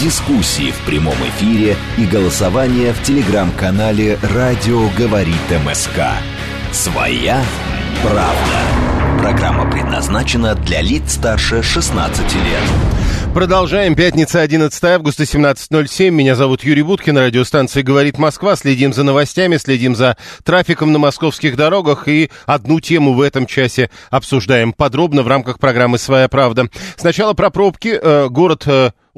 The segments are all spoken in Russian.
дискуссии в прямом эфире и голосование в телеграм-канале «Радио говорит МСК». Своя правда. Программа предназначена для лиц старше 16 лет. Продолжаем. Пятница, 11 августа, 17.07. Меня зовут Юрий Буткин. Радиостанция «Говорит Москва». Следим за новостями, следим за трафиком на московских дорогах. И одну тему в этом часе обсуждаем подробно в рамках программы «Своя правда». Сначала про пробки. Э, Город...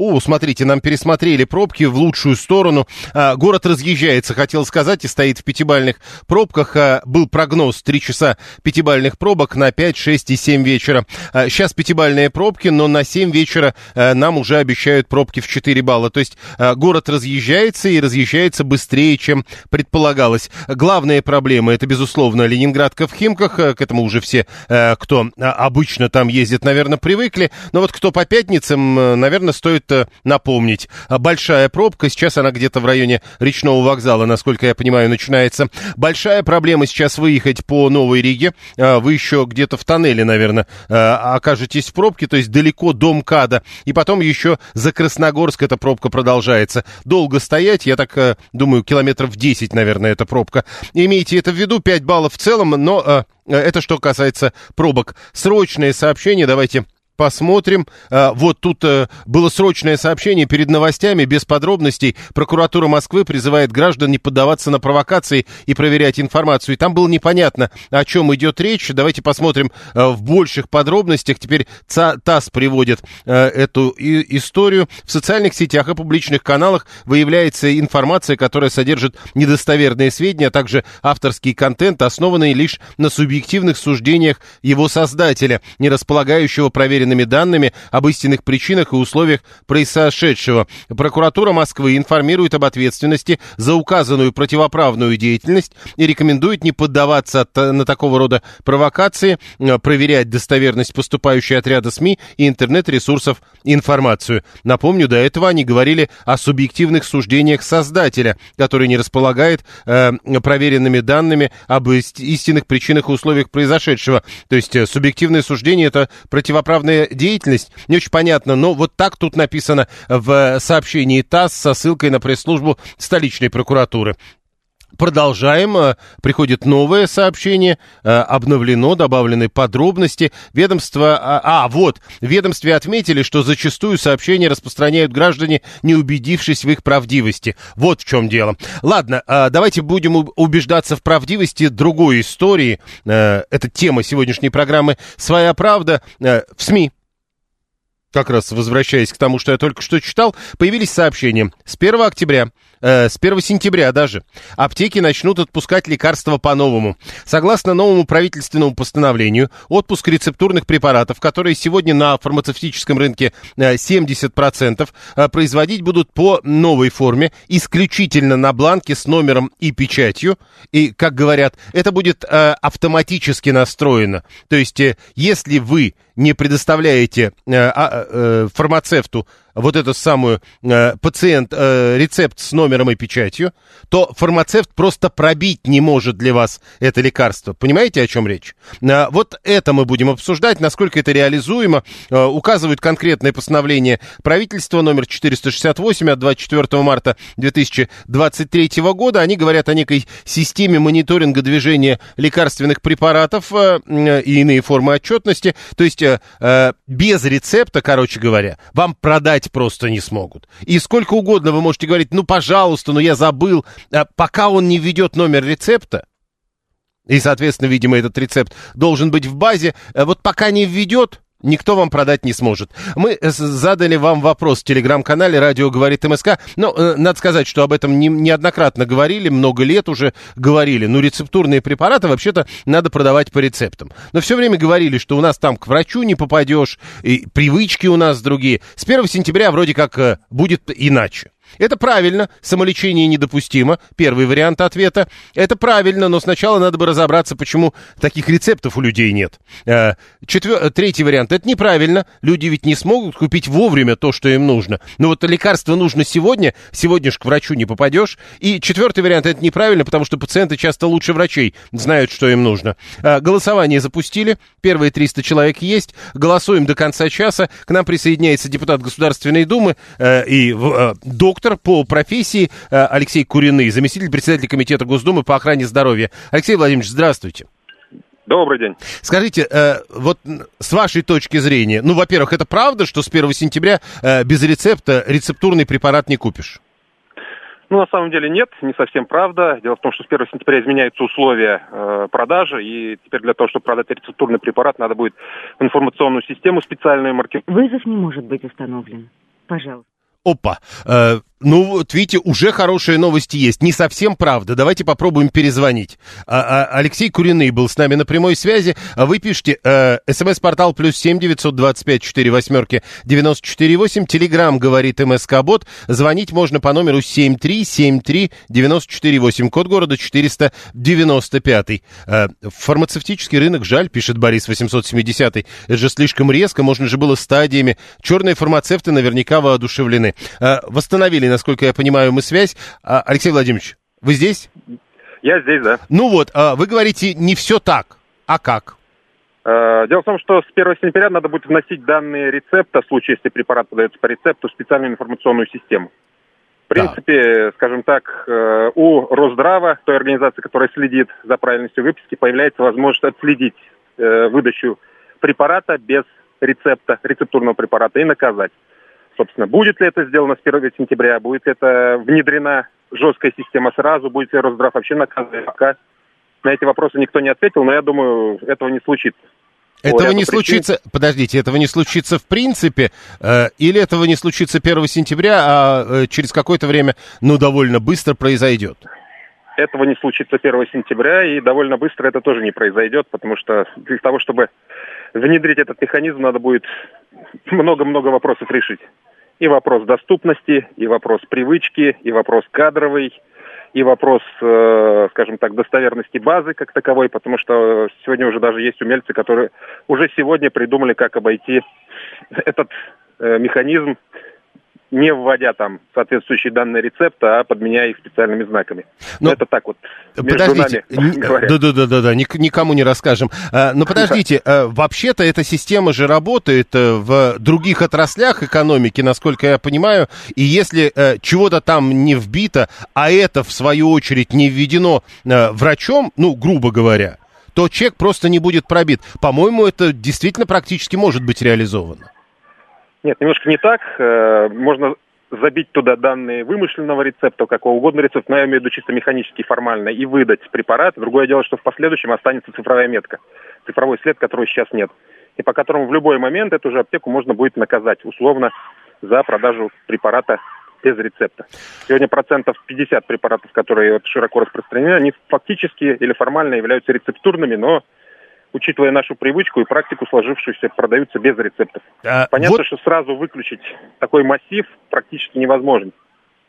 о, смотрите, нам пересмотрели пробки в лучшую сторону. А, город разъезжается, хотел сказать, и стоит в пятибальных пробках. А, был прогноз 3 часа пятибальных пробок на 5, 6 и 7 вечера. А, сейчас пятибальные пробки, но на 7 вечера а, нам уже обещают пробки в 4 балла. То есть а, город разъезжается и разъезжается быстрее, чем предполагалось. Главная проблема это, безусловно, Ленинградка в Химках. А, К этому уже все, а, кто а, обычно там ездит, наверное, привыкли. Но вот кто по пятницам, наверное, стоит э, напомнить. А, Большая пробка, сейчас она где-то в районе речного вокзала, насколько я понимаю, начинается. Большая проблема сейчас выехать по Новой Риге. А, Вы еще где-то в тоннеле, наверное, а, окажетесь в пробке, то есть далеко до МКАДа. И потом еще за Красногорск эта пробка продолжается. Долго стоять, я так э, думаю, километров 10, наверное, эта пробка. Имейте это в виду, 5 баллов в целом, но э, это что касается пробок. Срочные сообщения, давайте посмотрим. А, Вот тут э, было срочное сообщение перед новостями, без подробностей. Прокуратура Москвы призывает граждан не поддаваться на провокации и проверять информацию. И там было непонятно, о чем идет речь. Давайте посмотрим э, в больших подробностях. Теперь ТАСС приводит э, эту историю. В социальных сетях и публичных каналах выявляется информация, которая содержит недостоверные сведения, а также авторский контент, основанный лишь на субъективных суждениях его создателя, не располагающего проверенными данными об истинных причинах и условиях происшедшего. Прокуратура Москвы информирует об ответственности за указанную противоправную деятельность и рекомендует не поддаваться от- на такого рода провокации, э, проверять достоверность поступающей от ряда СМИ и интернет-ресурсов информацию. Напомню, до этого они говорили о субъективных суждениях создателя, который не располагает э, проверенными данными об ист- истинных причинах и условиях произошедшего. То есть э, субъективное суждение это противоправная деятельность. Не очень понятно, но вот так тут написано в сообщении ТАСС со ссылкой на пресс-службу столичной прокуратуры. Продолжаем. Э, Приходит новое сообщение. Э, Обновлено, добавлены подробности. Ведомство... А, а, вот. В ведомстве отметили, что зачастую сообщения распространяют граждане, не убедившись в их правдивости. Вот в чем дело. Ладно, э, давайте будем убеждаться в правдивости другой истории. Это тема сегодняшней программы «Своя правда» в СМИ как раз возвращаясь к тому, что я только что читал, появились сообщения. С 1 октября, э, с 1 сентября даже, аптеки начнут отпускать лекарства по-новому. Согласно новому правительственному постановлению, отпуск рецептурных препаратов, которые сегодня на фармацевтическом рынке э, 70%, э, производить будут по новой форме, исключительно на бланке с номером и печатью. И, как говорят, это будет э, автоматически настроено. То есть, э, если вы не предоставляете э, а, э, фармацевту вот эту самую э, пациент э, рецепт с номером и печатью, то фармацевт просто пробить не может для вас это лекарство. Понимаете, о чем речь? Э, вот это мы будем обсуждать, насколько это реализуемо. Э, указывают конкретное постановление правительства номер 468 от 24 марта 2023 года. Они говорят о некой системе мониторинга движения лекарственных препаратов э, э, и иные формы отчетности. То есть э, э, без рецепта, короче говоря, вам продать просто не смогут. И сколько угодно вы можете говорить, ну, пожалуйста, ну, я забыл. А Пока он не введет номер рецепта, и, соответственно, видимо, этот рецепт должен быть в базе, э, вот пока не введет, Никто вам продать не сможет. Мы задали вам вопрос в телеграм-канале «Радио говорит МСК». Но э, надо сказать, что об этом не- неоднократно говорили, много лет уже говорили. Ну, рецептурные препараты вообще-то надо продавать по рецептам. Но все время говорили, что у нас там к врачу не попадешь, и привычки у нас другие. С 1 сентября вроде как э, будет иначе. Это правильно, самолечение недопустимо. Первый вариант ответа. Это правильно, но сначала надо бы разобраться, почему таких рецептов у людей нет. Э, четвер... Третий вариант. Это неправильно. Люди ведь не смогут купить вовремя то, что им нужно. Но вот лекарство нужно сегодня, сегодня же к врачу не попадешь. И четвертый вариант. Это неправильно, потому что пациенты часто лучше врачей знают, что им нужно. Э, голосование запустили. Первые 300 человек есть. Голосуем до конца часа. К нам присоединяется депутат Государственной Думы э, и доктор доктор по профессии э, Алексей Куриный, заместитель председателя Комитета Госдумы по охране здоровья. Алексей Владимирович, здравствуйте. Добрый день. Скажите, э, вот с вашей точки зрения, ну, во-первых, это правда, что с 1 сентября э, без рецепта рецептурный препарат не купишь? Ну, на самом деле нет, не совсем правда. Дело в том, что с 1 сентября изменяются условия э, продажи, и теперь для того, чтобы продать рецептурный препарат, надо будет в информационную систему специальную маркировку. Вызов не может быть установлен. Пожалуйста. Опа. Э, ну, вот видите, уже хорошие новости есть. Не совсем правда. Давайте попробуем перезвонить. А, а, Алексей Куриный был с нами на прямой связи. А вы пишите э, смс-портал плюс семь девятьсот двадцать пять четыре восьмерки девяносто четыре восемь. Телеграмм говорит МСК Бот. Звонить можно по номеру семь три семь три девяносто четыре восемь. Код города четыреста девяносто пятый. Э, фармацевтический рынок жаль, пишет Борис восемьсот семидесятый. Это же слишком резко. Можно же было стадиями. Черные фармацевты наверняка воодушевлены. Э, восстановили насколько я понимаю, мы связь. А, Алексей Владимирович, вы здесь? Я здесь, да. Ну вот, а, вы говорите, не все так. А как? Э, дело в том, что с 1 сентября надо будет вносить данные рецепта, в случае, если препарат подается по рецепту, в специальную информационную систему. В принципе, да. скажем так, э, у Росздрава, той организации, которая следит за правильностью выписки, появляется возможность отследить э, выдачу препарата без рецепта, рецептурного препарата и наказать собственно, будет ли это сделано с 1 сентября, будет ли это внедрена жесткая система сразу, будет ли Росздрав вообще наказывать, пока на эти вопросы никто не ответил, но я думаю, этого не случится. Этого не случится, причин... подождите, этого не случится в принципе, э, или этого не случится 1 сентября, а э, через какое-то время, ну, довольно быстро произойдет? Этого не случится 1 сентября, и довольно быстро это тоже не произойдет, потому что для того, чтобы внедрить этот механизм, надо будет много-много вопросов решить. И вопрос доступности, и вопрос привычки, и вопрос кадровый, и вопрос, э, скажем так, достоверности базы как таковой, потому что сегодня уже даже есть умельцы, которые уже сегодня придумали, как обойти этот э, механизм не вводя там соответствующие данные рецепта, а подменяя их специальными знаками. Но, Но это так вот подождите, нами Да, да, да, да, да, никому не расскажем. А, но подождите, а, вообще-то эта система же работает э, в других отраслях экономики, насколько я понимаю, и если э, чего-то там не вбито, а это в свою очередь не введено э, врачом, ну, грубо говоря, то чек просто не будет пробит. По-моему, это действительно практически может быть реализовано. Нет, немножко не так. Э, можно забить туда данные вымышленного рецепта, какого угодно рецепта, но я имею в виду чисто механически, формально, и выдать препарат. Другое дело, что в последующем останется цифровая метка, цифровой след, которого сейчас нет, и по которому в любой момент эту же аптеку можно будет наказать условно за продажу препарата без рецепта. Сегодня процентов 50 препаратов, которые вот широко распространены, они фактически или формально являются рецептурными, но учитывая нашу привычку и практику сложившуюся, продаются без рецептов. А, Понятно, вот... что сразу выключить такой массив практически невозможно.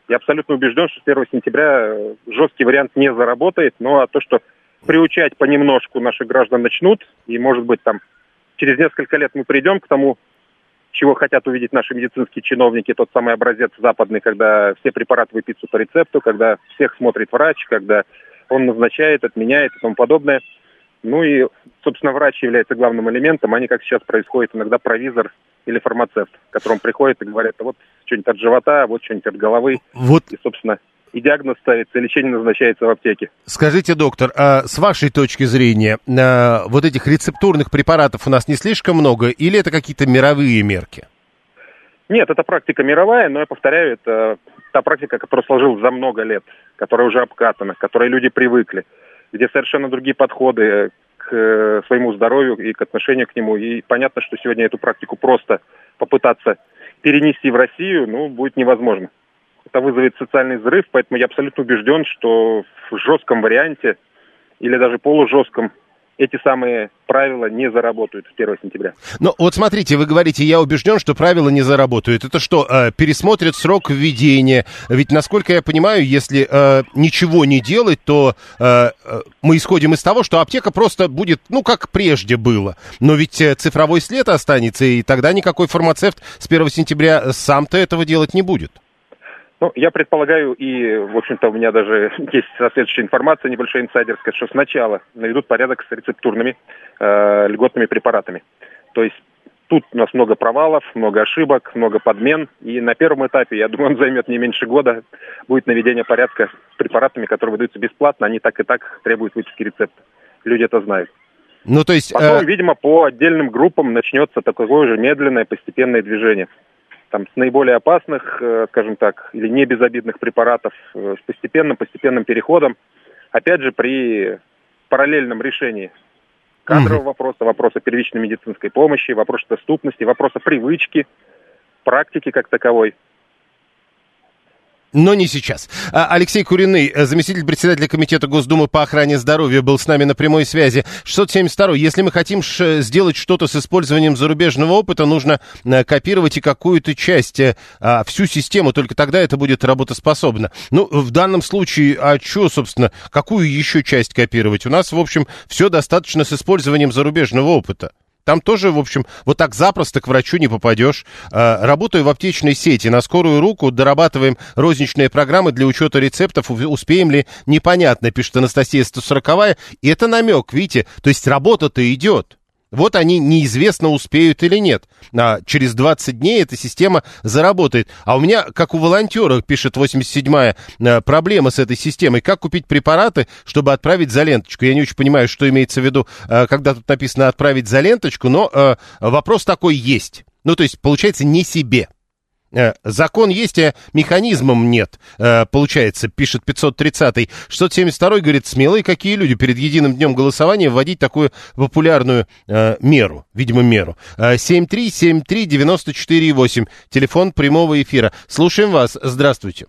Я абсолютно убежден, что с 1 сентября э, жесткий вариант не заработает, но а то, что приучать понемножку наших граждан начнут, и, может быть, там через несколько лет мы придем к тому, чего хотят увидеть наши медицинские чиновники, тот самый образец западный, когда все препараты выписывают по рецепту, когда всех смотрит врач, когда он назначает, отменяет и тому подобное – ну и, собственно, врач является главным элементом, а не как сейчас происходит иногда провизор или фармацевт, к которому приходят и говорят, вот что-нибудь от живота, вот что-нибудь от головы. Вот. И, собственно, и диагноз ставится, и лечение назначается в аптеке. Скажите, доктор, а с вашей точки зрения, а, вот этих рецептурных препаратов у нас не слишком много, или это какие-то мировые мерки? Нет, это практика мировая, но я повторяю, это та практика, которая сложилась за много лет, которая уже обкатана, к которой люди привыкли где совершенно другие подходы к э, своему здоровью и к отношению к нему. И понятно, что сегодня эту практику просто попытаться перенести в Россию, ну, будет невозможно. Это вызовет социальный взрыв, поэтому я абсолютно убежден, что в жестком варианте или даже полужестком эти самые правила не заработают с 1 сентября. Ну, вот смотрите, вы говорите, я убежден, что правила не заработают. Это что, э, пересмотрят срок введения? Ведь, насколько я понимаю, если э, ничего не делать, то э, э, мы исходим из того, что аптека просто будет, ну, как прежде было. Но ведь э, цифровой след останется, и тогда никакой фармацевт с 1 сентября сам-то этого делать не будет. Ну, я предполагаю, и, в общем-то, у меня даже есть соответствующая информация небольшая инсайдерская, что сначала наведут порядок с рецептурными э, льготными препаратами. То есть тут у нас много провалов, много ошибок, много подмен. И на первом этапе, я думаю, он займет не меньше года, будет наведение порядка с препаратами, которые выдаются бесплатно. Они так и так требуют выписки рецепта. Люди это знают. Ну, то есть... Потом, э... видимо, по отдельным группам начнется такое же медленное постепенное движение там, с наиболее опасных, э, скажем так, или не безобидных препаратов э, с постепенным, постепенным переходом. Опять же, при параллельном решении кадрового mm вопроса, вопроса первичной медицинской помощи, вопроса доступности, вопроса привычки, практики как таковой – но не сейчас. А, Алексей Куриный, э, заместитель председателя Комитета Госдумы по охране здоровья, был с нами на прямой связи. 672. Если мы хотим сделать что-то с использованием зарубежного опыта, нужно э, копировать и какую-то часть, э, а, всю систему, только тогда это будет работоспособно. Ну, в данном случае, а что, собственно, какую еще часть копировать? У нас, в общем, все достаточно с использованием зарубежного опыта. Там тоже, в общем, вот так запросто к врачу не попадешь. А, работаю в аптечной сети. На скорую руку дорабатываем розничные программы для учета рецептов. Успеем ли, непонятно, пишет Анастасия 140 И это намек, видите? То есть работа-то идет. Вот они неизвестно успеют или нет. А через 20 дней эта система заработает. А у меня, как у волонтера, пишет 87-я, э, проблема с этой системой. Как купить препараты, чтобы отправить за ленточку? Я не очень понимаю, что имеется в виду, э, когда тут написано «отправить за ленточку», но э, вопрос такой есть. Ну, то есть, получается, не себе. Э, закон есть, а механизмом нет, э, получается, пишет 530-й. 672-й говорит, смелые какие люди перед единым днем голосования вводить такую популярную э, меру, видимо, меру. 7373948, телефон прямого эфира. Слушаем вас, здравствуйте.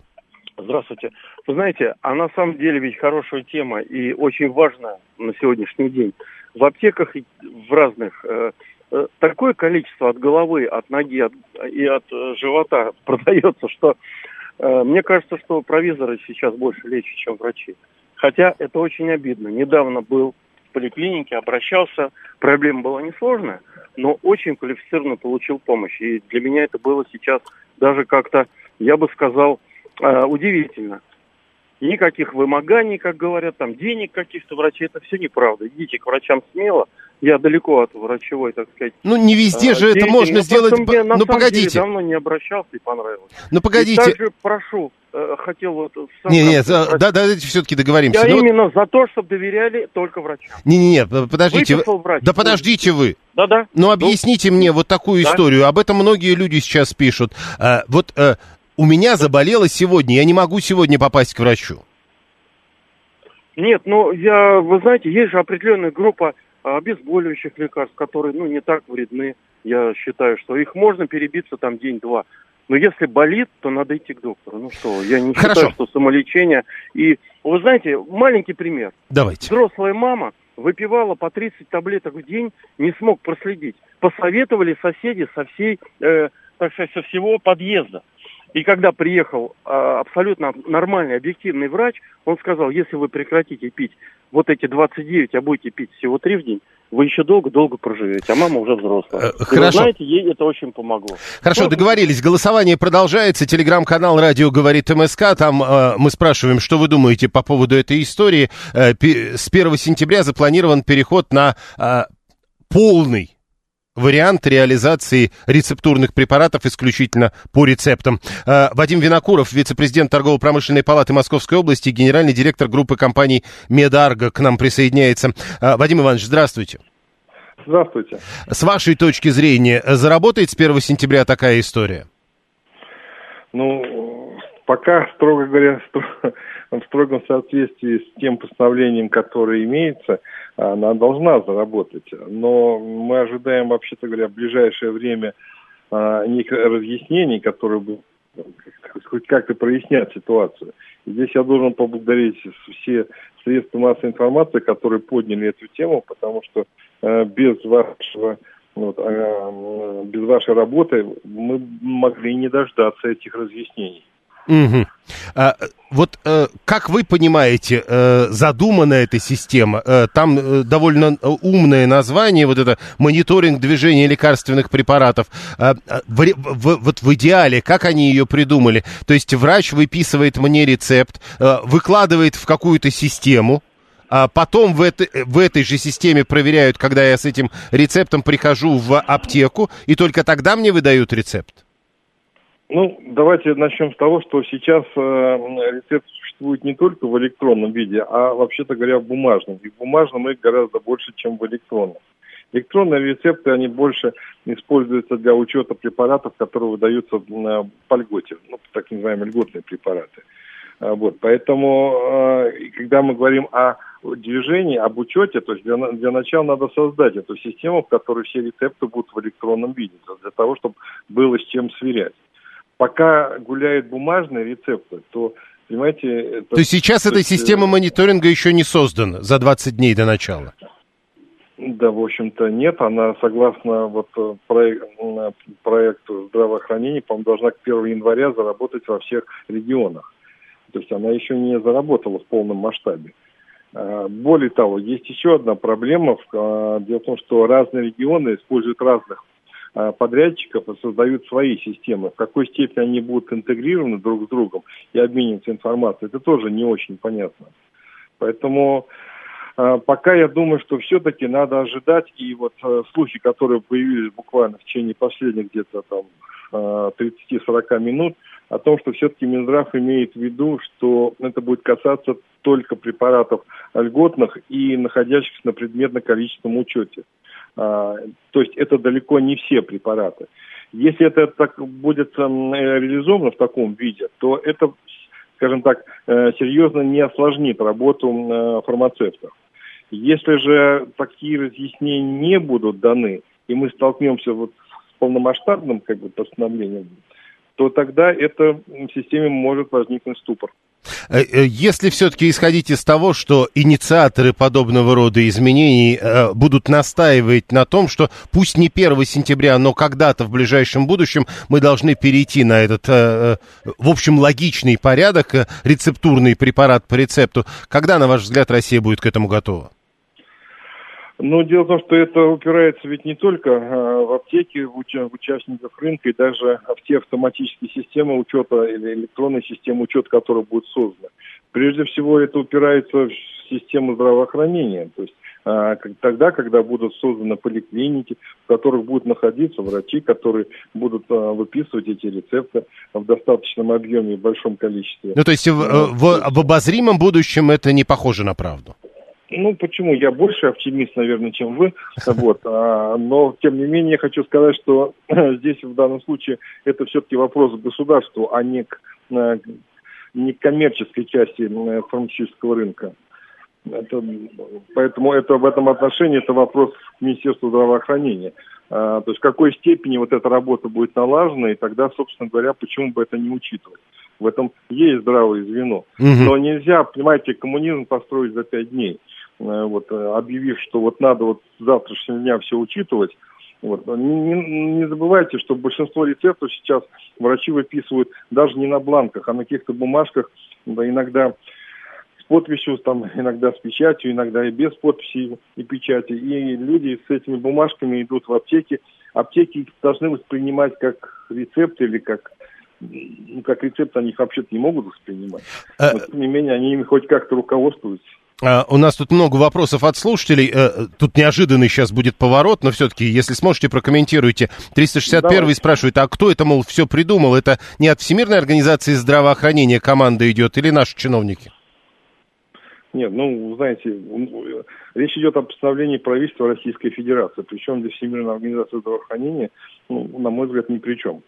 Здравствуйте. Вы знаете, а на самом деле ведь хорошая тема и очень важная на сегодняшний день. В аптеках в разных такое количество от головы, от ноги от, и от э, живота продается, что э, мне кажется, что провизоры сейчас больше лечат, чем врачи. Хотя это очень обидно. Недавно был в поликлинике, обращался, проблема была несложная, но очень квалифицированно получил помощь. И для меня это было сейчас даже как-то, я бы сказал, э, удивительно. Никаких вымоганий, как говорят, там денег каких-то врачей, это все неправда. Идите к врачам смело, я далеко от врачевой, так сказать. Ну, не везде же это можно сделать. Мне, на ну, погодите. Деле, давно не обращался и понравилось. Ну, погодите. И также прошу, э, хотел вот... Не, не, за, да, давайте все-таки договоримся. Я ну, именно вот... за то, чтобы доверяли только врачам. Не-не-не, подождите. Вы... Врач. Да подождите вы. Да-да. Ну, объясните ну, мне вот такую да? историю. Об этом многие люди сейчас пишут. А, вот а, у меня заболело сегодня, я не могу сегодня попасть к врачу. Нет, ну, я, вы знаете, есть же определенная группа обезболивающих лекарств, которые, ну, не так вредны. Я считаю, что их можно перебиться там день-два. Но если болит, то надо идти к доктору. Ну что, я не Хорошо. считаю, что самолечение. И вы знаете, маленький пример. Давайте. Взрослая мама выпивала по 30 таблеток в день, не смог проследить. Посоветовали соседи со всей, э, так сказать, со всего подъезда. И когда приехал э, абсолютно нормальный, объективный врач, он сказал, если вы прекратите пить вот эти 29, а будете пить всего 3 в день, вы еще долго-долго проживете, а мама уже взрослая. Э, хорошо. И вы знаете, ей это очень помогло. Хорошо, Просто... договорились. Голосование продолжается. Телеграм-канал «Радио говорит МСК». Там э, мы спрашиваем, что вы думаете по поводу этой истории. Э, с 1 сентября запланирован переход на э, полный вариант реализации рецептурных препаратов исключительно по рецептам. Э, Вадим Винокуров, вице-президент торгово-промышленной палаты Московской области, генеральный директор группы компаний «Медарго» к нам присоединяется. Э, Вадим Иванович, здравствуйте. Здравствуйте. С вашей точки зрения, заработает с 1 сентября такая история? Ну, пока, строго говоря, в строгом соответствии с тем постановлением, которое имеется, она должна заработать. Но мы ожидаем, вообще-то говоря, в ближайшее время а, неких разъяснений, которые будут хоть как-то прояснять ситуацию. И здесь я должен поблагодарить все средства массовой информации, которые подняли эту тему, потому что э, без вашего вот, э, без вашей работы мы могли не дождаться этих разъяснений. Угу. А, вот э, как вы понимаете, э, задумана эта система? Э, там э, довольно умное название, вот это мониторинг движения лекарственных препаратов. Э, в, в, вот в идеале, как они ее придумали? То есть врач выписывает мне рецепт, э, выкладывает в какую-то систему, а потом в, это, в этой же системе проверяют, когда я с этим рецептом прихожу в аптеку, и только тогда мне выдают рецепт. Ну, давайте начнем с того, что сейчас э, рецепт существует не только в электронном виде, а вообще-то говоря в бумажном. И в бумажном их гораздо больше, чем в электронном. Электронные рецепты, они больше используются для учета препаратов, которые выдаются на, по льготе, ну, так называемые льготные препараты. А, вот, поэтому, э, когда мы говорим о движении, об учете, то есть для, для начала надо создать эту систему, в которой все рецепты будут в электронном виде, для того, чтобы было с чем сверять пока гуляют бумажные рецепты, то Понимаете, это, то есть сейчас то эта есть, система э, мониторинга еще не создана за 20 дней до начала? Да, в общем-то, нет. Она, согласно вот э, проект, проекту здравоохранения, по-моему, должна к 1 января заработать во всех регионах. То есть она еще не заработала в полном масштабе. А, более того, есть еще одна проблема. А, дело в том, что разные регионы используют разных подрядчиков и создают свои системы. В какой степени они будут интегрированы друг с другом и обмениваться информацией, это тоже не очень понятно. Поэтому а, пока я думаю, что все-таки надо ожидать, и вот а, слухи, которые появились буквально в течение последних где-то там 30-40 минут, о том, что все-таки Минздрав имеет в виду, что это будет касаться только препаратов льготных и находящихся на предметно-количественном учете. А, то есть это далеко не все препараты. Если это так будет реализовано в таком виде, то это, скажем так, э, серьезно не осложнит работу э, фармацевтов. Если же такие разъяснения не будут даны, и мы столкнемся вот с полномасштабным как бы, постановлением, то тогда это в системе может возникнуть ступор. Э, э, если все-таки исходить из того, что инициаторы подобного рода изменений э, будут настаивать на том, что пусть не 1 сентября, но когда-то в ближайшем будущем мы должны перейти на этот, в общем, логичный порядок, рецептурный препарат по рецепту, когда, на ваш взгляд, Россия будет к этому готова? Ну, дело в том, что это упирается ведь не только а, в аптеки, в, уча- в участников рынка, и даже в те автоматические системы учета или электронные системы учета, которые будут созданы. Прежде всего, это упирается в систему здравоохранения. То есть а, тогда, когда будут созданы поликлиники, в которых будут находиться врачи, которые будут а, выписывать эти рецепты в достаточном объеме и большом количестве. Ну, то есть в, в, в обозримом будущем это не похоже на правду? Ну, почему? Я больше оптимист, наверное, чем вы. Вот. А, но, тем не менее, я хочу сказать, что здесь в данном случае это все-таки вопрос к государству, а не к, э, не к коммерческой части э, фармацевтического рынка. Это, поэтому это в этом отношении это вопрос к Министерству здравоохранения. А, то есть в какой степени вот эта работа будет налажена, и тогда, собственно говоря, почему бы это не учитывать. В этом есть здравое звено. Угу. Но нельзя, понимаете, коммунизм построить за пять дней. Э, вот, э, объявив, что вот надо вот с завтрашнего дня все учитывать. Вот. Не, не забывайте, что большинство рецептов сейчас врачи выписывают даже не на бланках, а на каких-то бумажках, да, иногда с подписью, там, иногда с печатью, иногда и без подписи и печати. И люди с этими бумажками идут в аптеки. Аптеки их должны воспринимать как рецепт или как ну, как рецепт они их вообще-то не могут воспринимать. Э, Но, тем не менее, они ими хоть как-то руководствуются. Uh, у нас тут много вопросов от слушателей. Uh, тут неожиданный сейчас будет поворот, но все-таки, если сможете, прокомментируйте. 361 Давай. спрашивает, а кто это, мол, все придумал? Это не от Всемирной организации здравоохранения команда идет или наши чиновники? Нет, ну, знаете, речь идет о постановлении правительства Российской Федерации. Причем здесь Всемирная организация здравоохранения, ну, на мой взгляд, ни при чем.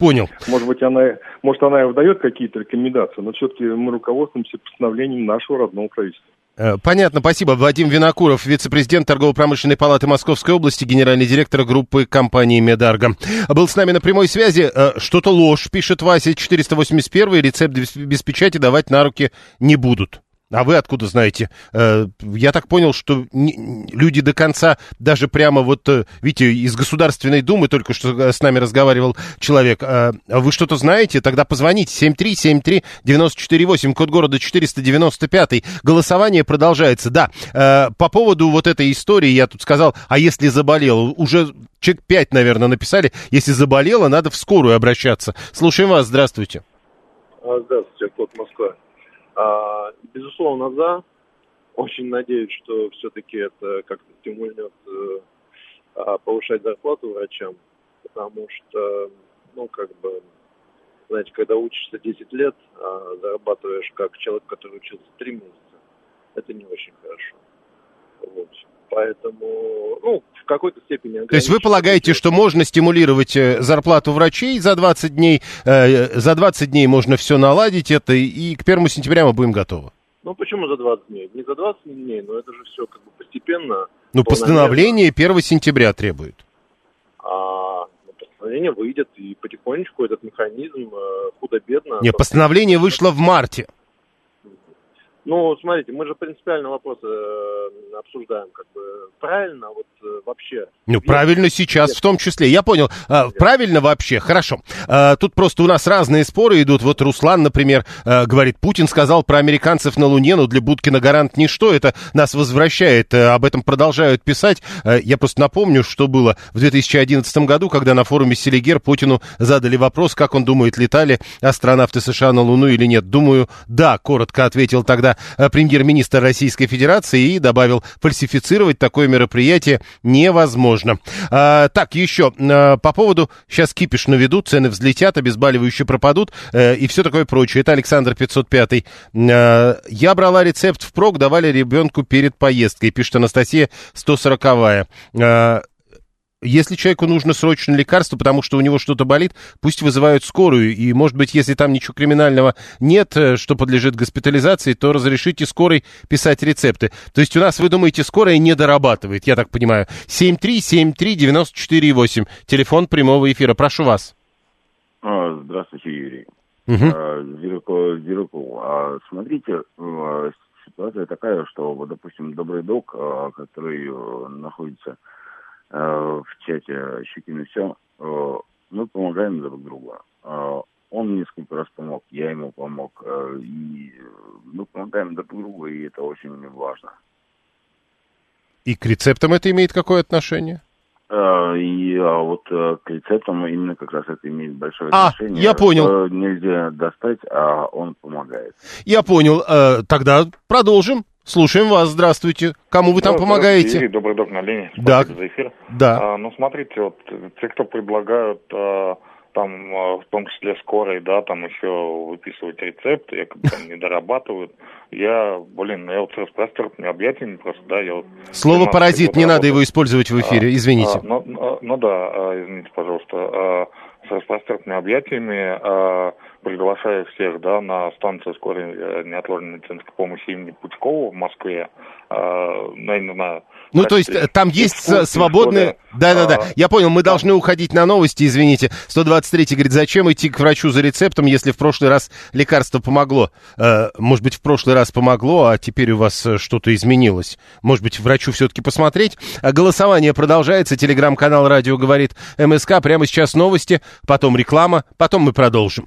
Понял. Может быть, она, может, она и выдает какие-то рекомендации, но все-таки мы руководствуемся постановлением нашего родного правительства. Э, понятно, спасибо. Вадим Винокуров, вице-президент Торгово-промышленной палаты Московской области, генеральный директор группы компании «Медарго». Был с нами на прямой связи. Э, что-то ложь, пишет Вася, 481 рецепт без печати давать на руки не будут. А вы откуда знаете? Э, я так понял, что люди до конца, даже прямо вот, э, видите, из Государственной Думы только что э, с нами разговаривал человек. А вы что-то знаете? Тогда позвоните. 7373948, код города 495. Голосование продолжается. Да, по поводу вот этой истории я тут сказал, а если заболел? Уже человек 5, наверное, написали. Если заболела, надо в скорую обращаться. Слушаем вас. Здравствуйте. А, здравствуйте, код Москва. А, безусловно, за. Очень надеюсь, что все-таки это как-то стимульнет э, а, повышать зарплату врачам, потому что, ну, как бы, знаете, когда учишься 10 лет, а зарабатываешь как человек, который учился 3 месяца, это не очень хорошо. Вот. Поэтому, ну, в какой-то степени... То есть вы полагаете, что можно стимулировать э, зарплату врачей за 20 дней, э, за 20 дней можно все наладить это, и к 1 сентября мы будем готовы? Ну, почему за 20 дней? Не за 20 дней, но это же все как бы постепенно. Ну, постановление 1 сентября требует. А, ну, постановление выйдет, и потихонечку этот механизм э, худо-бедно... Нет, постановление вышло в марте. Ну, смотрите, мы же принципиально вопросы э, обсуждаем, как бы правильно, вот э, вообще. Ну, правильно сейчас в том числе. Я понял. А, правильно вообще, хорошо. А, тут просто у нас разные споры идут. Вот Руслан, например, а, говорит, Путин сказал про американцев на Луне, но для Будкина гарант ничто. Это нас возвращает. А, об этом продолжают писать. А, я просто напомню, что было в 2011 году, когда на форуме Селигер Путину задали вопрос, как он думает, летали астронавты США на Луну или нет. Думаю, да, коротко ответил тогда э, премьер-министр Российской Федерации и добавил, фальсифицировать такое мероприятие невозможно. А, так, еще а, по поводу, сейчас кипиш наведут, цены взлетят, обезболивающие пропадут а, и все такое прочее. Это Александр 505. А, я брала рецепт впрок, давали ребенку перед поездкой, пишет Анастасия 140. А, если человеку нужно срочно лекарство, потому что у него что-то болит, пусть вызывают скорую. И, может быть, если там ничего криминального нет, э, что подлежит госпитализации, то разрешите скорой писать рецепты. То есть у нас, вы думаете, скорая не дорабатывает, я так понимаю. 7373948, телефон прямого эфира. Прошу вас. А, здравствуйте, Юрий. Угу. Зирков, а, смотрите, а, ситуация такая, что, допустим, добрый док, который э, находится Э, в чате «Щекин и все», э, мы помогаем друг другу. Э, он несколько раз помог, я ему помог. И мы помогаем друг другу, и это очень важно. И к рецептам это имеет какое отношение? И а вот к рецептам именно как раз это имеет большое а, отношение. я понял. Нельзя достать, а он помогает. Я понял. Тогда продолжим. Слушаем вас, здравствуйте. Кому вы там помогаете? Юрий, добрый док на линии. Да. за эфир. Да. А, ну, смотрите, вот те, кто предлагают а, там, а, в том числе скорой, да, там еще выписывать рецепты, якобы там не дорабатывают. Я, блин, я вот с распростертыми объятиями просто, да, я вот... Слово «паразит», не надо его использовать в эфире, а, извините. А, ну, ну, ну да, а, извините, пожалуйста. С распростертыми объятиями а, приглашаю всех да, на станцию скорой э, неотложной медицинской помощи имени Пучкова в Москве. А, ну, знаю, ну, то есть там есть свободные... Да-да-да, а... я понял, мы должны уходить на новости, извините. 123 говорит, зачем идти к врачу за рецептом, если в прошлый раз лекарство помогло? Э, может быть, в прошлый раз помогло, а теперь у вас э, что-то изменилось? Может быть, врачу все-таки посмотреть? А голосование продолжается, телеграм-канал «Радио говорит МСК». Прямо сейчас новости, потом реклама, потом мы продолжим.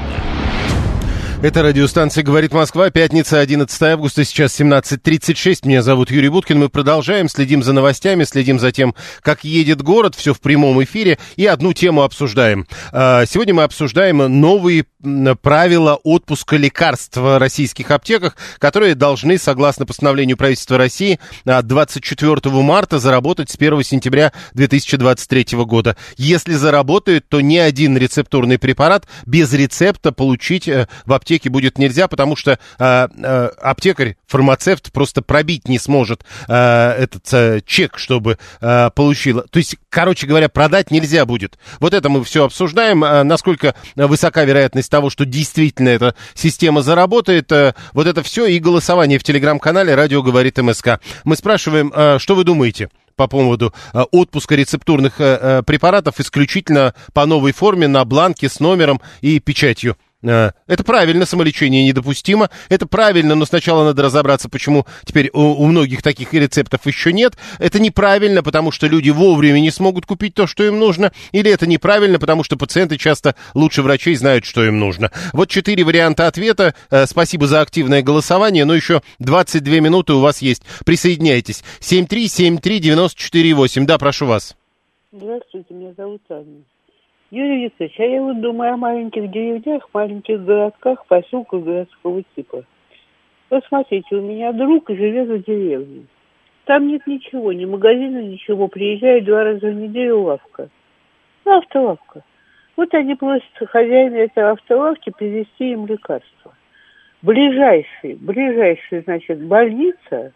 Это радиостанция «Говорит Москва», пятница, 11 августа, сейчас 17.36. Меня зовут Юрий Буткин. Мы продолжаем, следим за новостями, следим за тем, как едет город, все в прямом эфире, и одну тему обсуждаем. А, сегодня мы обсуждаем новые правила отпуска лекарств в российских аптеках, которые должны, согласно постановлению правительства России, 24 марта заработать с 1 сентября 2023 года. Если заработают, то ни один рецептурный препарат без рецепта получить э, в аптеке аптеке будет нельзя, потому что э, э, аптекарь, фармацевт просто пробить не сможет э, этот э, чек, чтобы э, получила. То есть, короче говоря, продать нельзя будет. Вот это мы все обсуждаем. Э, насколько высока вероятность того, что действительно эта система заработает. Э, вот это все и голосование в телеграм-канале «Радио говорит МСК». Мы спрашиваем, э, что вы думаете? по поводу э, отпуска рецептурных э, э, препаратов исключительно по новой форме на бланке с номером и печатью. Э, это правильно, самолечение недопустимо. Это правильно, но сначала надо разобраться, почему теперь у, у многих таких рецептов еще нет. Это неправильно, потому что люди вовремя не смогут купить то, что им нужно. Или это неправильно, потому что пациенты часто лучше врачей знают, что им нужно. Вот четыре варианта ответа. Э, спасибо за активное голосование, но еще 22 минуты у вас есть. Присоединяйтесь. 7373948. Да, прошу вас. Здравствуйте, меня зовут Анна. Юрий Викторович, а я вот думаю о маленьких деревнях, маленьких городках, поселках городского типа. Вот смотрите, у меня друг живет в деревне. Там нет ничего, ни магазина, ничего. Приезжает два раза в неделю лавка. Ну, автолавка. Вот они просят хозяина этой автолавки привезти им лекарства. Ближайший, ближайший, значит, больница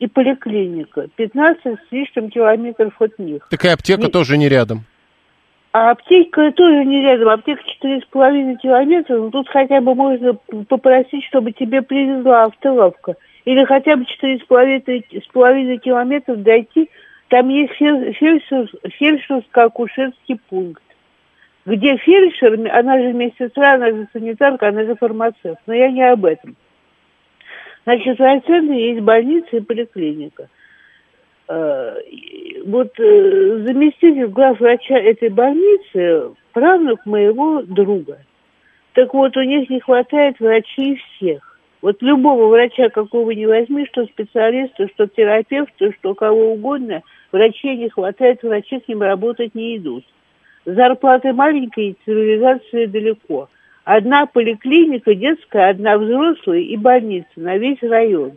и поликлиника. 15 с лишним километров от них. Такая аптека не... тоже не рядом. А аптека тоже не рядом, аптека четыре с половиной километра, ну тут хотя бы можно попросить, чтобы тебе привезла автолавка. Или хотя бы четыре с половиной километров дойти, там есть фельдшер, фельдшерско-акушерский пункт, где фельдшер, она же медсестра, она же санитарка, она же фармацевт, но я не об этом. Значит, в райцентре есть больница и поликлиника. Э, вот э, заместитель главврача этой больницы правнук моего друга. Так вот, у них не хватает врачей всех. Вот любого врача, какого не возьми, что специалиста, что терапевта, что кого угодно, врачей не хватает, врачи с ним работать не идут. Зарплаты маленькие, цивилизация далеко. Одна поликлиника детская, одна взрослая и больница на весь район.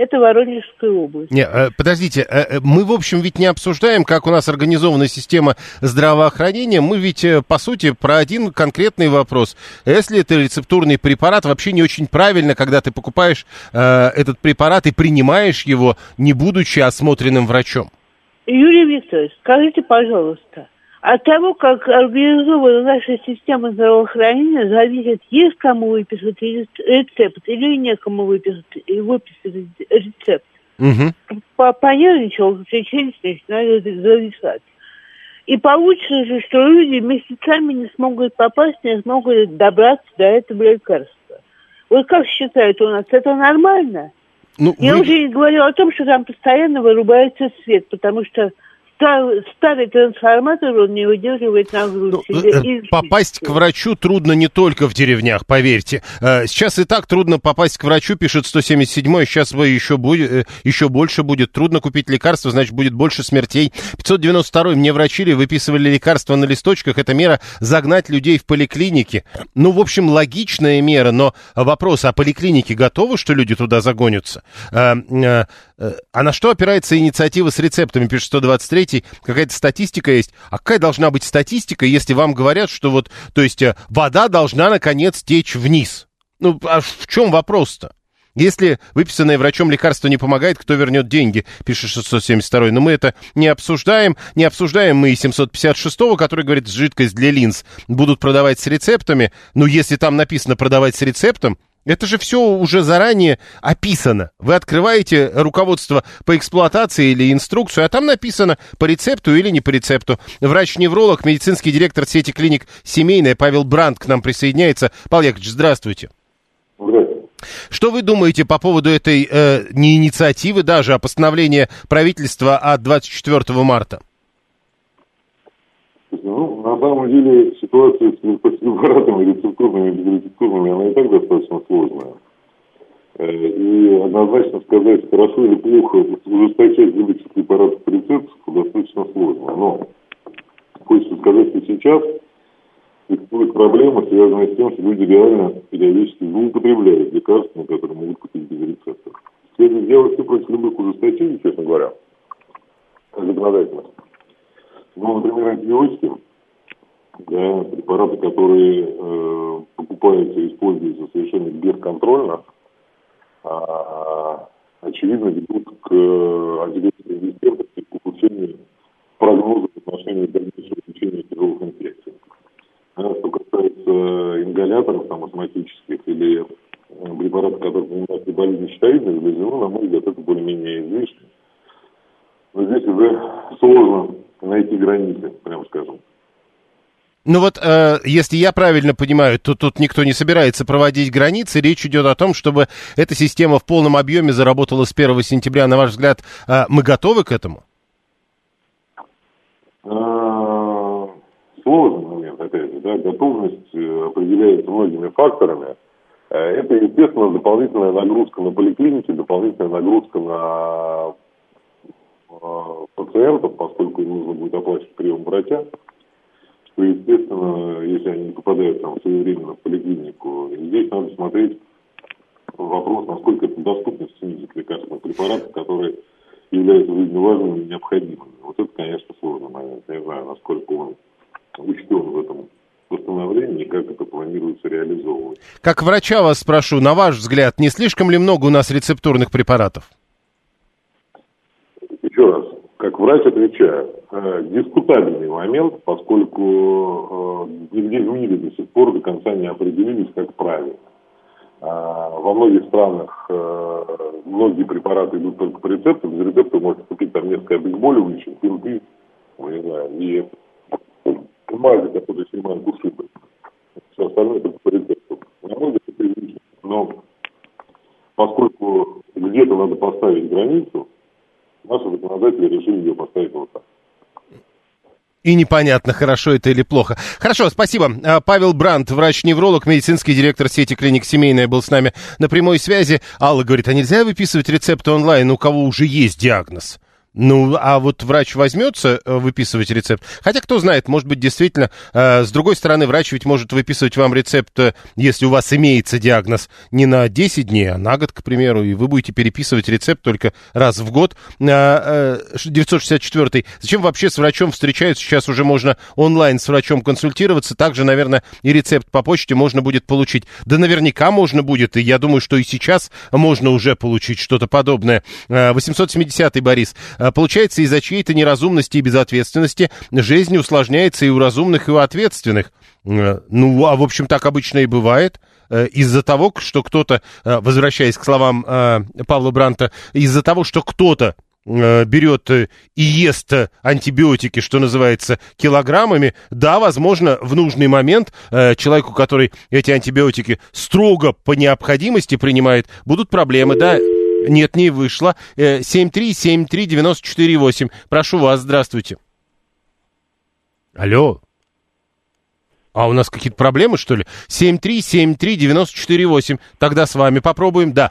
Это Воронежская область. Не, э, подождите, э, э, мы, в общем, ведь не обсуждаем, как у нас организована система здравоохранения. Мы ведь, по сути, про один конкретный вопрос. Если это рецептурный препарат, вообще не очень правильно, когда ты покупаешь этот препарат и принимаешь его, не будучи осмотренным врачом. Юрий Викторович, скажите, пожалуйста, от того, как организована наша система здравоохранения, зависит, есть кому выписать рецепт или некому выписать, выписать рецепт. Угу. Понервничал, челюсть начинает зависать. И получится же, что люди месяцами не смогут попасть, не смогут добраться до этого лекарства. Вот как считают у нас, это нормально? Ну, Я вы... уже не говорю о том, что там постоянно вырубается свет, потому что старый трансформатор, он не выдерживает нагрузки. Ну, э, попасть к врачу трудно не только в деревнях, поверьте. Э, сейчас и так трудно попасть к врачу, пишет 177-й, сейчас вы еще, будет, э, еще больше будет. Трудно купить лекарства, значит, будет больше смертей. 592-й, мне врачили, выписывали лекарства на листочках. Это мера загнать людей в поликлиники. Ну, в общем, логичная мера, но вопрос, а поликлиники готовы, что люди туда загонятся? А на что опирается инициатива с рецептами, пишет 123 знаете, какая-то статистика есть. А какая должна быть статистика, если вам говорят, что вот, то есть э, вода должна, наконец, течь вниз? Ну, а в чем вопрос-то? Если выписанное врачом лекарство не помогает, кто вернет деньги, пишет 672 Но мы это не обсуждаем. Не обсуждаем мы и 756 который говорит, жидкость для линз будут продавать с рецептами. Но если там написано продавать с рецептом, это же все уже заранее описано. Вы открываете руководство по эксплуатации или инструкцию, а там написано по рецепту или не по рецепту. Врач-невролог, медицинский директор сети клиник «Семейная» Павел Бранд к нам присоединяется. Павел Яковлевич, здравствуйте. Здравствуйте. Что вы думаете по поводу этой э, не инициативы даже, а постановления правительства от 24 марта? Ну, самом деле ситуация с препаратами рецептурными и безрецептурными, она и так достаточно сложная. Э, и однозначно сказать, хорошо или плохо ужесточать выдачу препаратов по рецепту достаточно сложно. Но хочется сказать, что сейчас существует проблема, связанная с тем, что люди реально периодически злоупотребляют лекарствами, которые могут купить без рецепта. Следует сделать все против любых ужесточений, честно говоря, законодательно. Ну, например, антибиотики да, препараты, которые э, покупаются и используются совершенно бесконтрольно, а, очевидно ведут к антибиотической резистентности, к ухудшению прогноза в отношении дальнейшего лечения тяжелых инфекций. А что касается ингаляторов там, астматических или э, препаратов, которые принимают при болезни щитовидной железы, ну, на мой взгляд, это более-менее излишне. Но здесь уже сложно найти границы, прямо скажем. Ну вот, э, если я правильно понимаю, то тут никто не собирается проводить границы. Речь идет о том, чтобы эта система в полном объеме заработала с 1 сентября. На ваш взгляд, э, мы готовы к этому? А, сложный момент, опять же, да, готовность э, определяется многими факторами. Э, это, естественно, дополнительная нагрузка на поликлинике, дополнительная нагрузка на э, пациентов, поскольку им нужно будет оплачивать прием врача то, естественно, если они не попадают там своевременно в поликлинику, здесь надо смотреть вопрос, насколько это доступность снизит лекарственных препаратов, которые являются жизненно важными и необходимыми. Вот это, конечно, сложный момент. Я не знаю, насколько он учтен в этом восстановлении как это планируется реализовывать. Как врача вас спрошу, на ваш взгляд, не слишком ли много у нас рецептурных препаратов? Как врач отвечаю, э, дискутабельный момент, поскольку э, мире до сих пор до конца не определились, как правильно. А, во многих странах э, многие препараты идут только по рецепту, без рецепта можно купить там несколько обезболивающих, бинты, ну, не знаю, и мази, которые снимают ушибы. Все остальное только по рецепту. На мой взгляд, это. Но поскольку где-то надо поставить границу, наши законодатели решили ее поставить вот так. И непонятно, хорошо это или плохо. Хорошо, спасибо. А, Павел Брандт, врач-невролог, медицинский директор сети клиник «Семейная» был с нами на прямой связи. Алла говорит, а нельзя выписывать рецепты онлайн, у кого уже есть диагноз? Ну, а вот врач возьмется э, выписывать рецепт. Хотя, кто знает, может быть, действительно, э, с другой стороны, врач ведь может выписывать вам рецепт, э, если у вас имеется диагноз, не на 10 дней, а на год, к примеру, и вы будете переписывать рецепт только раз в год. Э, э, 964 Зачем вообще с врачом встречаются? Сейчас уже можно онлайн с врачом консультироваться. Также, наверное, и рецепт по почте можно будет получить. Да наверняка можно будет, и я думаю, что и сейчас можно уже получить что-то подобное. Э, 870 Борис. А, получается, из-за чьей-то неразумности и безответственности жизнь усложняется и у разумных, и у ответственных. Э, ну, а в общем, так обычно и бывает э, из-за того, что кто-то, э, возвращаясь к словам Павла Бранта, из-за того, что кто-то берет и ест антибиотики, что называется, килограммами, да, возможно, в нужный момент человеку, который эти антибиотики строго по необходимости принимает, будут проблемы, да, нет, не вышло. 7373948. Э, Прошу вас, здравствуйте. Алло. А у нас какие-то проблемы, что ли? 7373948. Тогда с вами попробуем, да.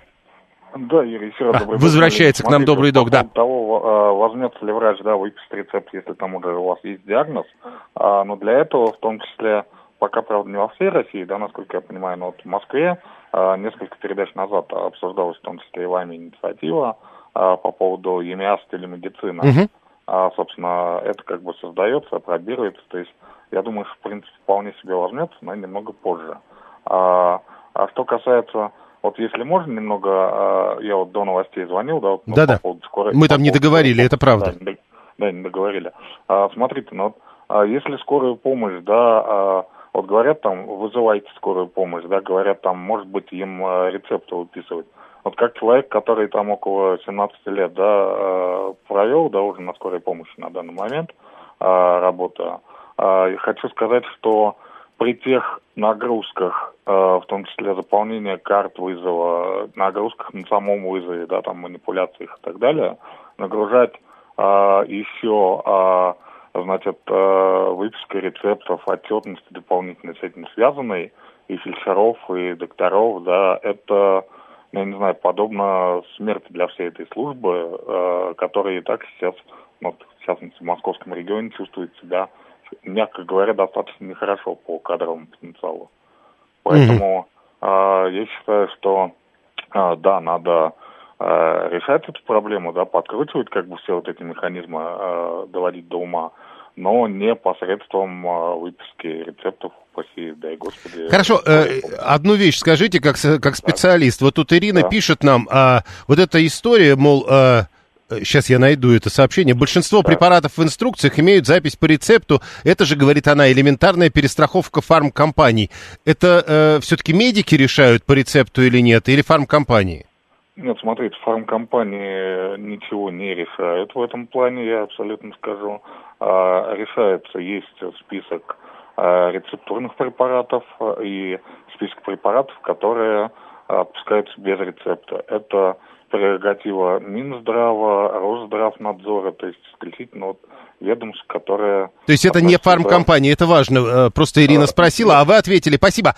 Да, Юрий, еще раз а, Возвращается к нам добрый док, да. того, а, возьмется ли врач, да, выписать рецепт, если там уже у вас есть диагноз. А, но для этого, в том числе, пока, правда, не во всей России, да, насколько я понимаю, но вот в Москве несколько передач назад обсуждалась в том числе и вами инициатива а, по поводу ЕМИАС телемедицины. Угу. А, собственно, это как бы создается, опробируется, то есть я думаю, что, в принципе, вполне себе возьмется, но немного позже. А, а что касается вот если можно немного, я вот до новостей звонил, да, вот, ну, да, да. поводу скорой, Мы там не договорили, это правда. Да, не, да, не договорили. А, смотрите, ну вот, а если скорую помощь, да, а, вот говорят там, вызывайте скорую помощь, да, говорят там, может быть, им э, рецепты выписывать. Вот как человек, который там около 17 лет, да, э, провел, да, уже на скорой помощи на данный момент э, работа, хочу сказать, что при тех нагрузках, в том числе заполнение карт вызова, нагрузках на самом вызове, да, там манипуляциях и так далее, нагружать еще значит, э, выписка рецептов, отчетности дополнительной с этим связанной, и фельдшеров, и докторов, да, это, я не знаю, подобно смерти для всей этой службы, э, которая и так сейчас, ну, в частности, в московском регионе чувствует себя, мягко говоря, достаточно нехорошо по кадровому потенциалу. Поэтому mm-hmm. э, я считаю, что э, да, надо решать эту проблему, да, подкручивать как бы все вот эти механизмы, э, доводить до ума. но не посредством а, выписки рецептов, упаси, дай господи. Хорошо, э, одну вещь скажите, как, как специалист. Вот тут Ирина да. пишет нам, а, вот эта история, мол, а, сейчас я найду это сообщение, большинство да. препаратов в инструкциях имеют запись по рецепту, это же, говорит она, элементарная перестраховка фармкомпаний. Это э, все-таки медики решают по рецепту или нет, или фармкомпании? Нет, смотрите, фармкомпании ничего не решают в этом плане, я абсолютно скажу. А, решается, есть список а, рецептурных препаратов и список препаратов, которые опускаются без рецепта. Это прерогатива Минздрава, Росздравнадзора, то есть исключительно вот ведомств, которые... То есть это не фармкомпания, это важно. Э, просто Ирина спросила, а вы ответили. Спасибо.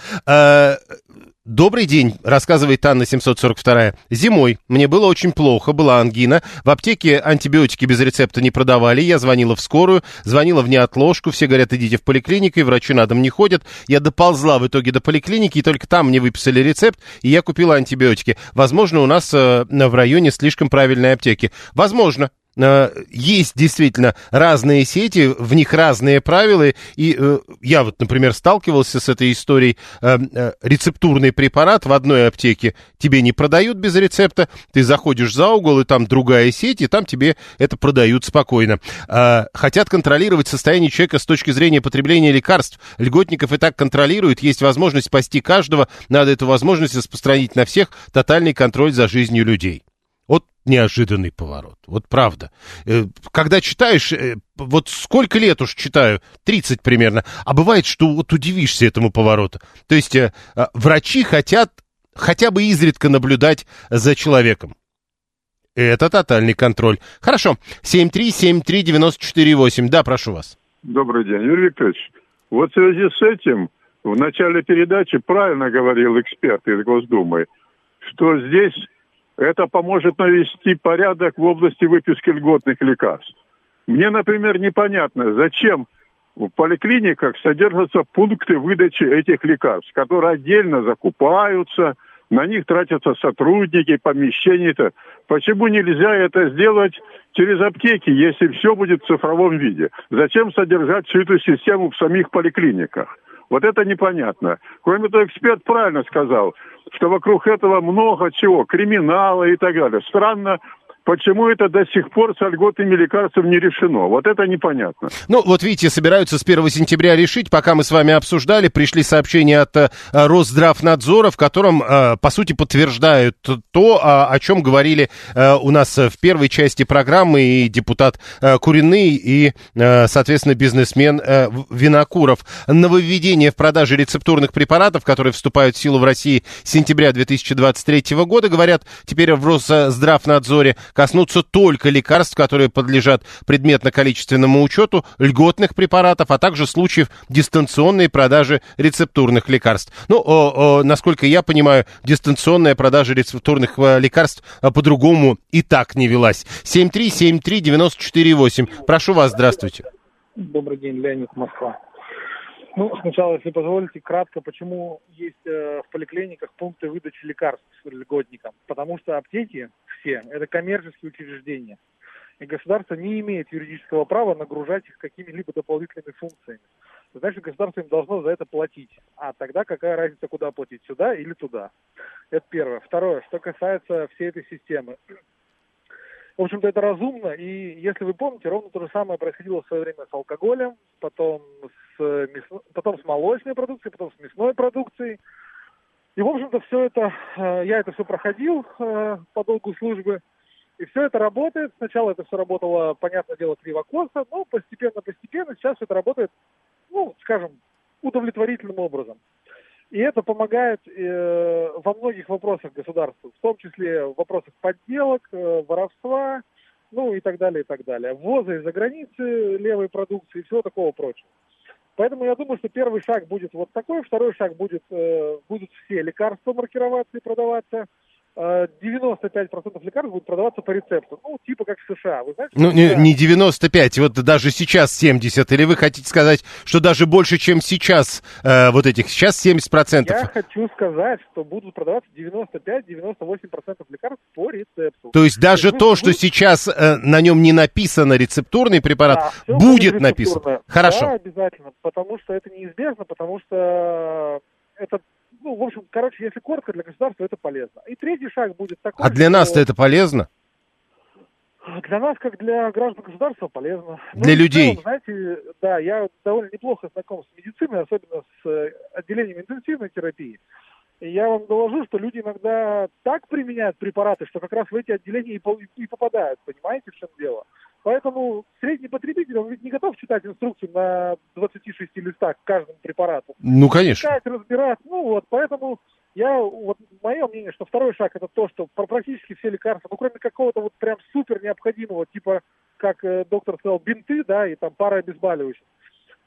Добрый день, рассказывает Анна 742. Зимой мне было очень плохо, была ангина. В аптеке антибиотики без рецепта не продавали. Я звонила в скорую, звонила в неотложку. Все говорят, идите в поликлинику, и врачи на дом не ходят. Я доползла в итоге до поликлиники, и только там мне выписали рецепт, и я купила антибиотики. Возможно, у нас э, в районе слишком правильные аптеки. Возможно, есть действительно разные сети, в них разные правила, и э, я вот, например, сталкивался с этой историей, э, э, рецептурный препарат в одной аптеке тебе не продают без рецепта, ты заходишь за угол, и там другая сеть, и там тебе это продают спокойно. Э, хотят контролировать состояние человека с точки зрения потребления лекарств, льготников и так контролируют, есть возможность спасти каждого, надо эту возможность распространить на всех, тотальный контроль за жизнью людей. Вот неожиданный поворот. Вот правда. Э, когда читаешь, э, вот сколько лет уж читаю, 30 примерно, а бывает, что вот удивишься этому повороту. То есть э, врачи хотят хотя бы изредка наблюдать за человеком. Это тотальный контроль. Хорошо. 7373948. Да, прошу вас. Добрый день, Юрий Викторович. Вот в связи с этим в начале передачи правильно говорил эксперт из Госдумы, что здесь это поможет навести порядок в области выписки льготных лекарств. Мне, например, непонятно, зачем в поликлиниках содержатся пункты выдачи этих лекарств, которые отдельно закупаются, на них тратятся сотрудники, помещения-то. Почему нельзя это сделать через аптеки, если все будет в цифровом виде? Зачем содержать всю эту систему в самих поликлиниках? Вот это непонятно. Кроме того, эксперт правильно сказал, что вокруг этого много чего, криминала и так далее. Странно, Почему это до сих пор с льготными лекарствами не решено? Вот это непонятно. Ну, вот видите, собираются с 1 сентября решить. Пока мы с вами обсуждали, пришли сообщения от э, Росздравнадзора, в котором, э, по сути, подтверждают то, о, чем говорили э, у нас в первой части программы и депутат Куриный, и, соответственно, бизнесмен Винокуров. Нововведение в продаже рецептурных препаратов, которые вступают в силу в России с сентября 2023 года, говорят теперь в Росздравнадзоре, коснутся только лекарств, которые подлежат предметно-количественному учету, льготных препаратов, а также случаев дистанционной продажи рецептурных лекарств. Ну, о, о, насколько я понимаю, дистанционная продажа рецептурных э, лекарств э, по-другому и так не велась. 7373948. Прошу вас, здравствуйте. Добрый день, Леонид, Москва. Ну, сначала, если позволите, кратко, почему есть э, в поликлиниках пункты выдачи лекарств льготникам. Потому что аптеки все – это коммерческие учреждения. И государство не имеет юридического права нагружать их какими-либо дополнительными функциями. Значит, государство им должно за это платить. А тогда какая разница, куда платить, сюда или туда? Это первое. Второе, что касается всей этой системы. В общем-то, это разумно, и если вы помните, ровно то же самое происходило в свое время с алкоголем, потом с, мясно... потом с молочной продукцией, потом с мясной продукцией. И, в общем-то, все это, э, я это все проходил э, по долгу службы, и все это работает. Сначала это все работало, понятное дело, криво-косо, но постепенно-постепенно сейчас это работает, ну, скажем, удовлетворительным образом. И это помогает э, во многих вопросах государству, в том числе в вопросах подделок, э, воровства, ну и так далее, и так далее. Ввоза из-за границы левой продукции и всего такого прочего. Поэтому я думаю, что первый шаг будет вот такой, второй шаг будет, э, будут все лекарства маркироваться и продаваться 95% лекарств будут продаваться по рецепту. Ну, типа как в США. Вы знаете, Ну, не, не 95, вот даже сейчас 70. Или вы хотите сказать, что даже больше, чем сейчас э, вот этих, сейчас 70%? Я хочу сказать, что будут продаваться 95-98% лекарств по рецепту. То есть даже вы- то, вы- что сейчас э, на нем не написано рецептурный препарат, Да, будет написано. Хорошо. Да, обязательно, потому что это неизбежно, потому что это, ну, в общем, короче, если коротко, для государства это полезно. И третий шаг будет такой, А для что нас-то это полезно? Для нас, как для граждан государства, полезно. Ну, Для в людей. целом, знаете, да, я довольно неплохо знаком с медициной, особенно с э, отделением интенсивной терапии. Я вам доложу, что люди иногда так применяют препараты, что как раз в эти отделения и, по- и попадают, понимаете, в чем дело. Поэтому средний потребитель, он ведь не готов читать инструкцию на 26 листах к каждому препарату. Ну, конечно. Читать, разбирать, ну вот, поэтому я, вот мое мнение, что второй шаг это то, что практически все лекарства, ну кроме какого-то вот прям супер необходимого, типа, как э, доктор сказал, бинты, да, и там пара обезболивающих.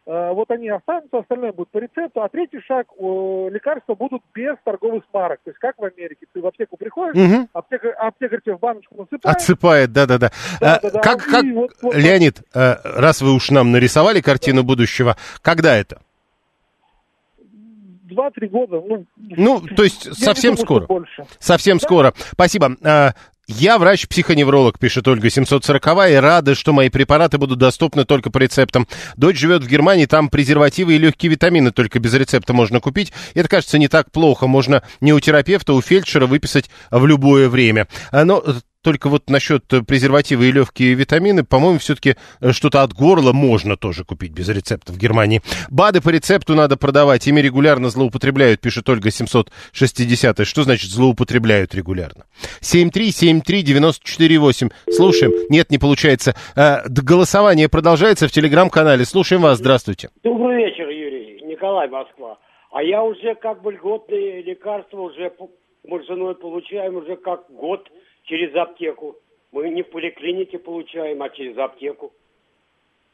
Э, вот они останутся, остальное будет по рецепту. А третий шаг, э, лекарства будут без торговых марок. То есть как в Америке, ты в аптеку приходишь, Мгм. аптекарь, аптекарь тебе в баночку насыпает, Отсыпает, да-да-да. А, Да-да-да. Как, И как, вот- вот- Леонид, э, раз вы уж нам нарисовали картину будущего, когда это? два-три года, ну... Ну, то есть совсем думаю, скоро. больше. Совсем скоро. Спасибо. Я врач-психоневролог, пишет Ольга 740 и рада, что мои препараты будут доступны только по рецептам. Дочь живет в Германии, там презервативы и легкие витамины только без рецепта можно купить. Это кажется не так плохо. Можно не у терапевта, у фельдшера выписать в любое время. А, Но э, только вот насчет э, презерватива и легкие витамины, по-моему, все-таки э, что-то от горла можно тоже купить без рецепта в Германии. БАДы по рецепту надо продавать, ими регулярно злоупотребляют, пишет Ольга 760. Что значит злоупотребляют регулярно? 7373948. Слушаем. Нет, не получается. Э, Голосование продолжается в телеграм-канале. Слушаем вас. Здравствуйте. Добрый вечер, Юрий. Николай, Москва. А я уже как бы льготные лекарства уже мы с женой получаем уже как год через аптеку. Мы не в поликлинике получаем, а через аптеку.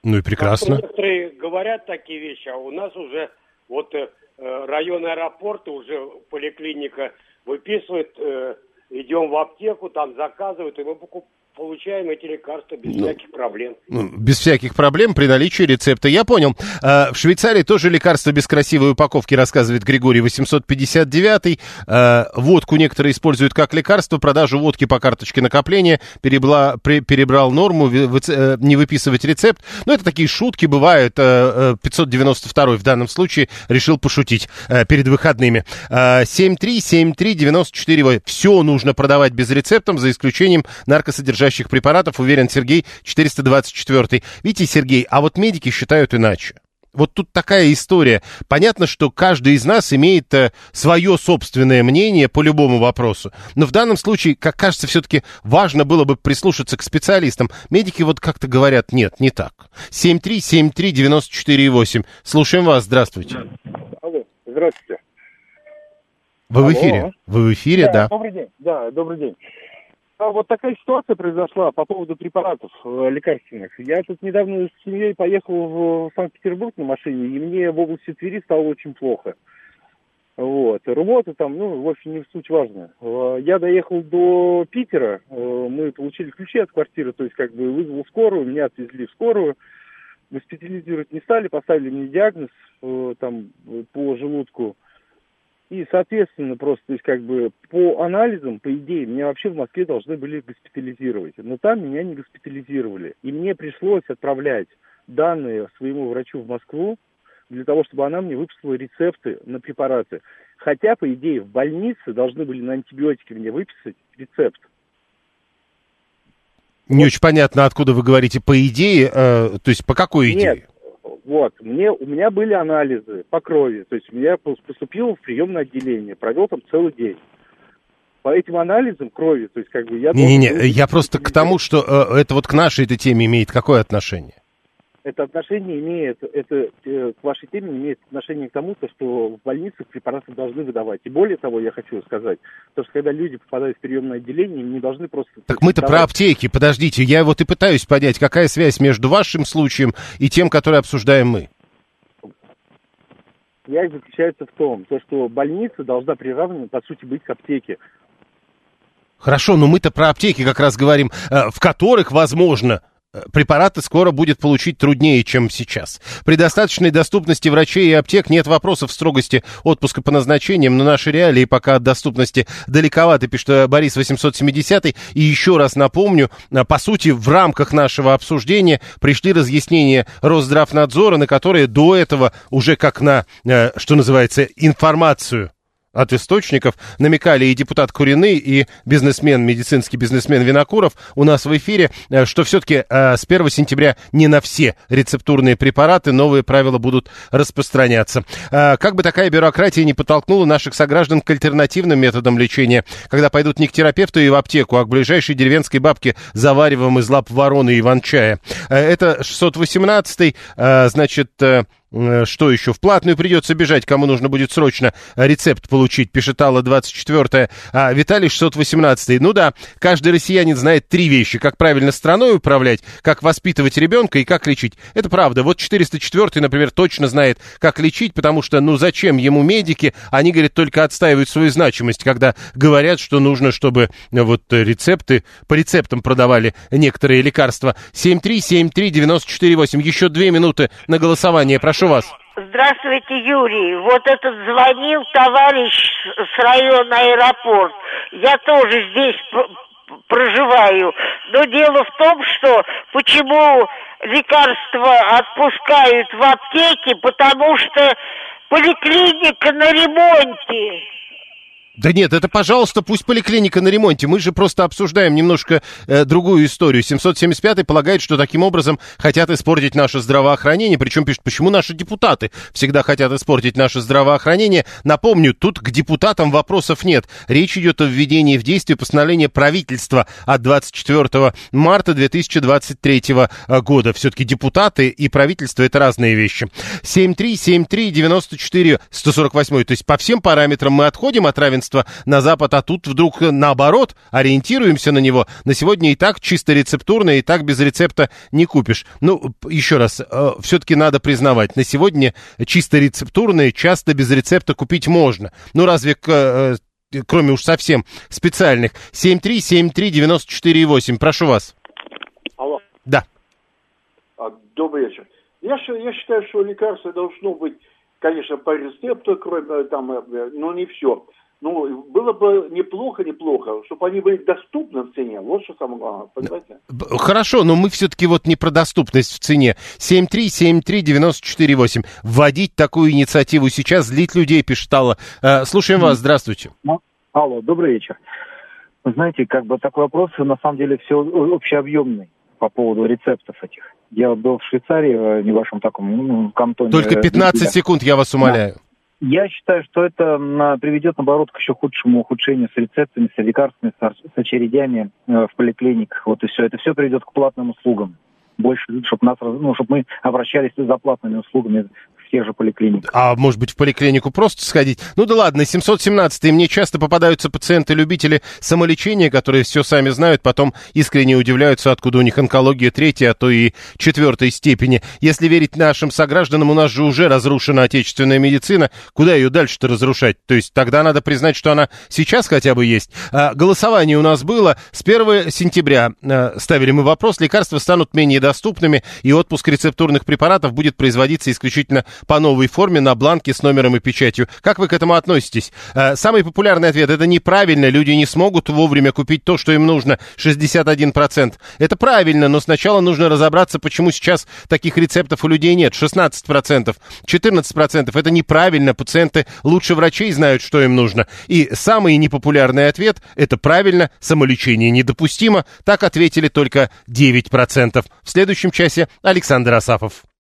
Ну и прекрасно. Некоторые говорят такие вещи, а у нас уже вот э, район аэропорта, уже поликлиника выписывает, э, идем в аптеку, там заказывают, и мы покуп- получаем эти лекарства без Ну, всяких проблем. Ну, Без всяких проблем при наличии рецепта. Я понял. Э, В Швейцарии тоже лекарства без красивой упаковки, рассказывает Григорий 859. Э, Водку некоторые используют как лекарство. Продажу водки по карточке накопления перебла- перебрал норму э, не выписывать рецепт. Но это такие шутки бывают. Э, э, 592 в данном случае решил пошутить перед выходными. Э, 7373948. Все нужно продавать без рецептов, за исключением наркосодержащих препаратов, уверен Сергей 424. Видите, Сергей, а вот медики считают иначе. Вот тут такая история. Понятно, что каждый из нас имеет э, свое собственное мнение по любому вопросу. Но в данном случае, как кажется, все-таки важно было бы прислушаться к специалистам. Медики вот как-то говорят, нет, не так. 7373948. Слушаем вас, здравствуйте. Алло, здравствуйте. Вы в Алло. эфире? Вы в эфире, да. Добрый день. Да, добрый день. А вот такая ситуация произошла по поводу препаратов э, лекарственных. Я тут недавно с семьей поехал в Санкт-Петербург на машине, и мне в области Твери стало очень плохо. Вот. Работа там, ну, в общем, не в суть важно. Э, Я доехал до Питера, э, мы получили ключи от квартиры, то есть как бы вызвал скорую, меня отвезли в скорую, госпитализировать не стали, поставили мне диагноз э, там э, по желудку. И, соответственно, просто, то есть, как бы, по анализам, по идее, меня вообще в Москве должны были госпитализировать. Но там меня не госпитализировали. И мне пришлось отправлять данные своему врачу в Москву, для того, чтобы она мне выписала рецепты на препараты. Хотя, по идее, в больнице должны были на антибиотики мне выписать рецепт. Не очень понятно, откуда вы говорите по идее, э, то есть по какой идее? Нет, вот, мне, у меня были анализы по крови, то есть я пос- поступил в приемное отделение, провел там целый день. По этим анализам крови, то есть как бы я... должен Не-не-не, был- я просто к тому, что э, это вот к нашей этой теме имеет какое отношение? Это отношение имеет, это э, к вашей теме имеет отношение к тому, то, что в больницах препараты должны выдавать. И более того, я хочу сказать, то, что когда люди попадают в приемное отделение, им не должны просто... Так мы-то про аптеки, подождите, я вот и пытаюсь понять, какая связь между вашим случаем и тем, который обсуждаем мы. Связь заключается в том, то, что больница должна приравнена, по сути, быть к аптеке. Хорошо, но мы-то про аптеки как раз говорим, э, в которых, возможно, препараты скоро будет получить труднее, чем сейчас. При достаточной доступности врачей и аптек нет вопросов строгости отпуска по назначениям, но наши реалии пока от доступности далековаты, пишет Борис 870. И еще раз напомню, по сути, в рамках нашего обсуждения пришли разъяснения Росздравнадзора, на которые до этого уже как на, что называется, информацию от источников намекали и депутат Куриный, и бизнесмен, медицинский бизнесмен Винокуров у нас в эфире, э, что все-таки э, с 1 сентября не на все рецептурные препараты новые правила будут распространяться. Э, как бы такая бюрократия не подтолкнула наших сограждан к альтернативным методам лечения, когда пойдут не к терапевту и в аптеку, а к ближайшей деревенской бабке завариваем из лап вороны и иван-чая. Это 618 значит, что еще? В платную придется бежать, кому нужно будет срочно рецепт получить, пишет Алла 24 а Виталий 618 Ну да, каждый россиянин знает три вещи. Как правильно страной управлять, как воспитывать ребенка и как лечить. Это правда. Вот 404 например, точно знает, как лечить, потому что, ну зачем ему медики? Они, говорят, только отстаивают свою значимость, когда говорят, что нужно, чтобы вот рецепты, по рецептам продавали некоторые лекарства. 7373948. Еще две минуты на голосование. Прошу Прошу вас. Здравствуйте, Юрий. Вот этот звонил товарищ с района аэропорт. Я тоже здесь проживаю. Но дело в том, что почему лекарства отпускают в аптеке, потому что поликлиника на ремонте. Да нет, это, пожалуйста, пусть поликлиника на ремонте. Мы же просто обсуждаем немножко э, другую историю. 775-й полагает, что таким образом хотят испортить наше здравоохранение. Причем пишет, почему наши депутаты всегда хотят испортить наше здравоохранение. Напомню, тут к депутатам вопросов нет. Речь идет о введении в действие постановления правительства от 24 марта 2023 э, года. Все-таки депутаты и правительство это разные вещи. 7373948, то есть по всем параметрам мы отходим от равенства пространство на запад, а тут вдруг наоборот, ориентируемся на него. На сегодня и так чисто рецептурно, и так без рецепта не купишь. Ну, еще раз, э, все-таки надо признавать, на сегодня чисто рецептурные часто без рецепта купить можно. Ну, разве к э, кроме уж совсем специальных. 7373948, прошу вас. Алло. Да. А, добрый вечер. Я, я считаю, что лекарство должно быть, конечно, по рецепту, кроме там, э, но не все ну, было бы неплохо, неплохо, чтобы они были доступны в цене. Вот что самое главное, понимаете? Хорошо, но мы все-таки вот не про доступность в цене. 7373948. Вводить такую инициативу сейчас, злить людей, пишет Алла. Э, слушаем вас, здравствуйте. Алло, добрый вечер. Знаете, как бы такой вопрос, на самом деле, все общеобъемный по поводу рецептов этих. Я был в Швейцарии, в небольшом таком ну, кантоне. Только 15 секунд, я вас умоляю. Да. Я считаю, что это приведет, наоборот, к еще худшему ухудшению с рецептами, с лекарствами, с очередями э, в поликлиниках. Вот и все. Это все приведет к платным услугам. Больше, чтобы нас, ну, чтобы мы обращались за платными услугами тех же поликлиниках. А может быть в поликлинику просто сходить? Ну да ладно, 717 мне часто попадаются пациенты-любители самолечения, которые все сами знают, потом искренне удивляются, откуда у них онкология третьей, а то и четвертой степени. Если верить нашим согражданам, у нас же уже разрушена отечественная медицина, куда ее дальше-то разрушать? То есть тогда надо признать, что она сейчас хотя бы есть. А, голосование у нас было с 1 сентября. А, ставили мы вопрос, лекарства станут менее доступными, и отпуск рецептурных препаратов будет производиться исключительно по новой форме на бланке с номером и печатью. Как вы к этому относитесь? Э, самый популярный ответ – это неправильно, люди не смогут вовремя купить то, что им нужно, 61%. Это правильно, но сначала нужно разобраться, почему сейчас таких рецептов у людей нет, 16%. 14% – это неправильно, пациенты лучше врачей знают, что им нужно. И самый непопулярный ответ – это правильно, самолечение недопустимо. Так ответили только 9%. В следующем часе Александр Асафов.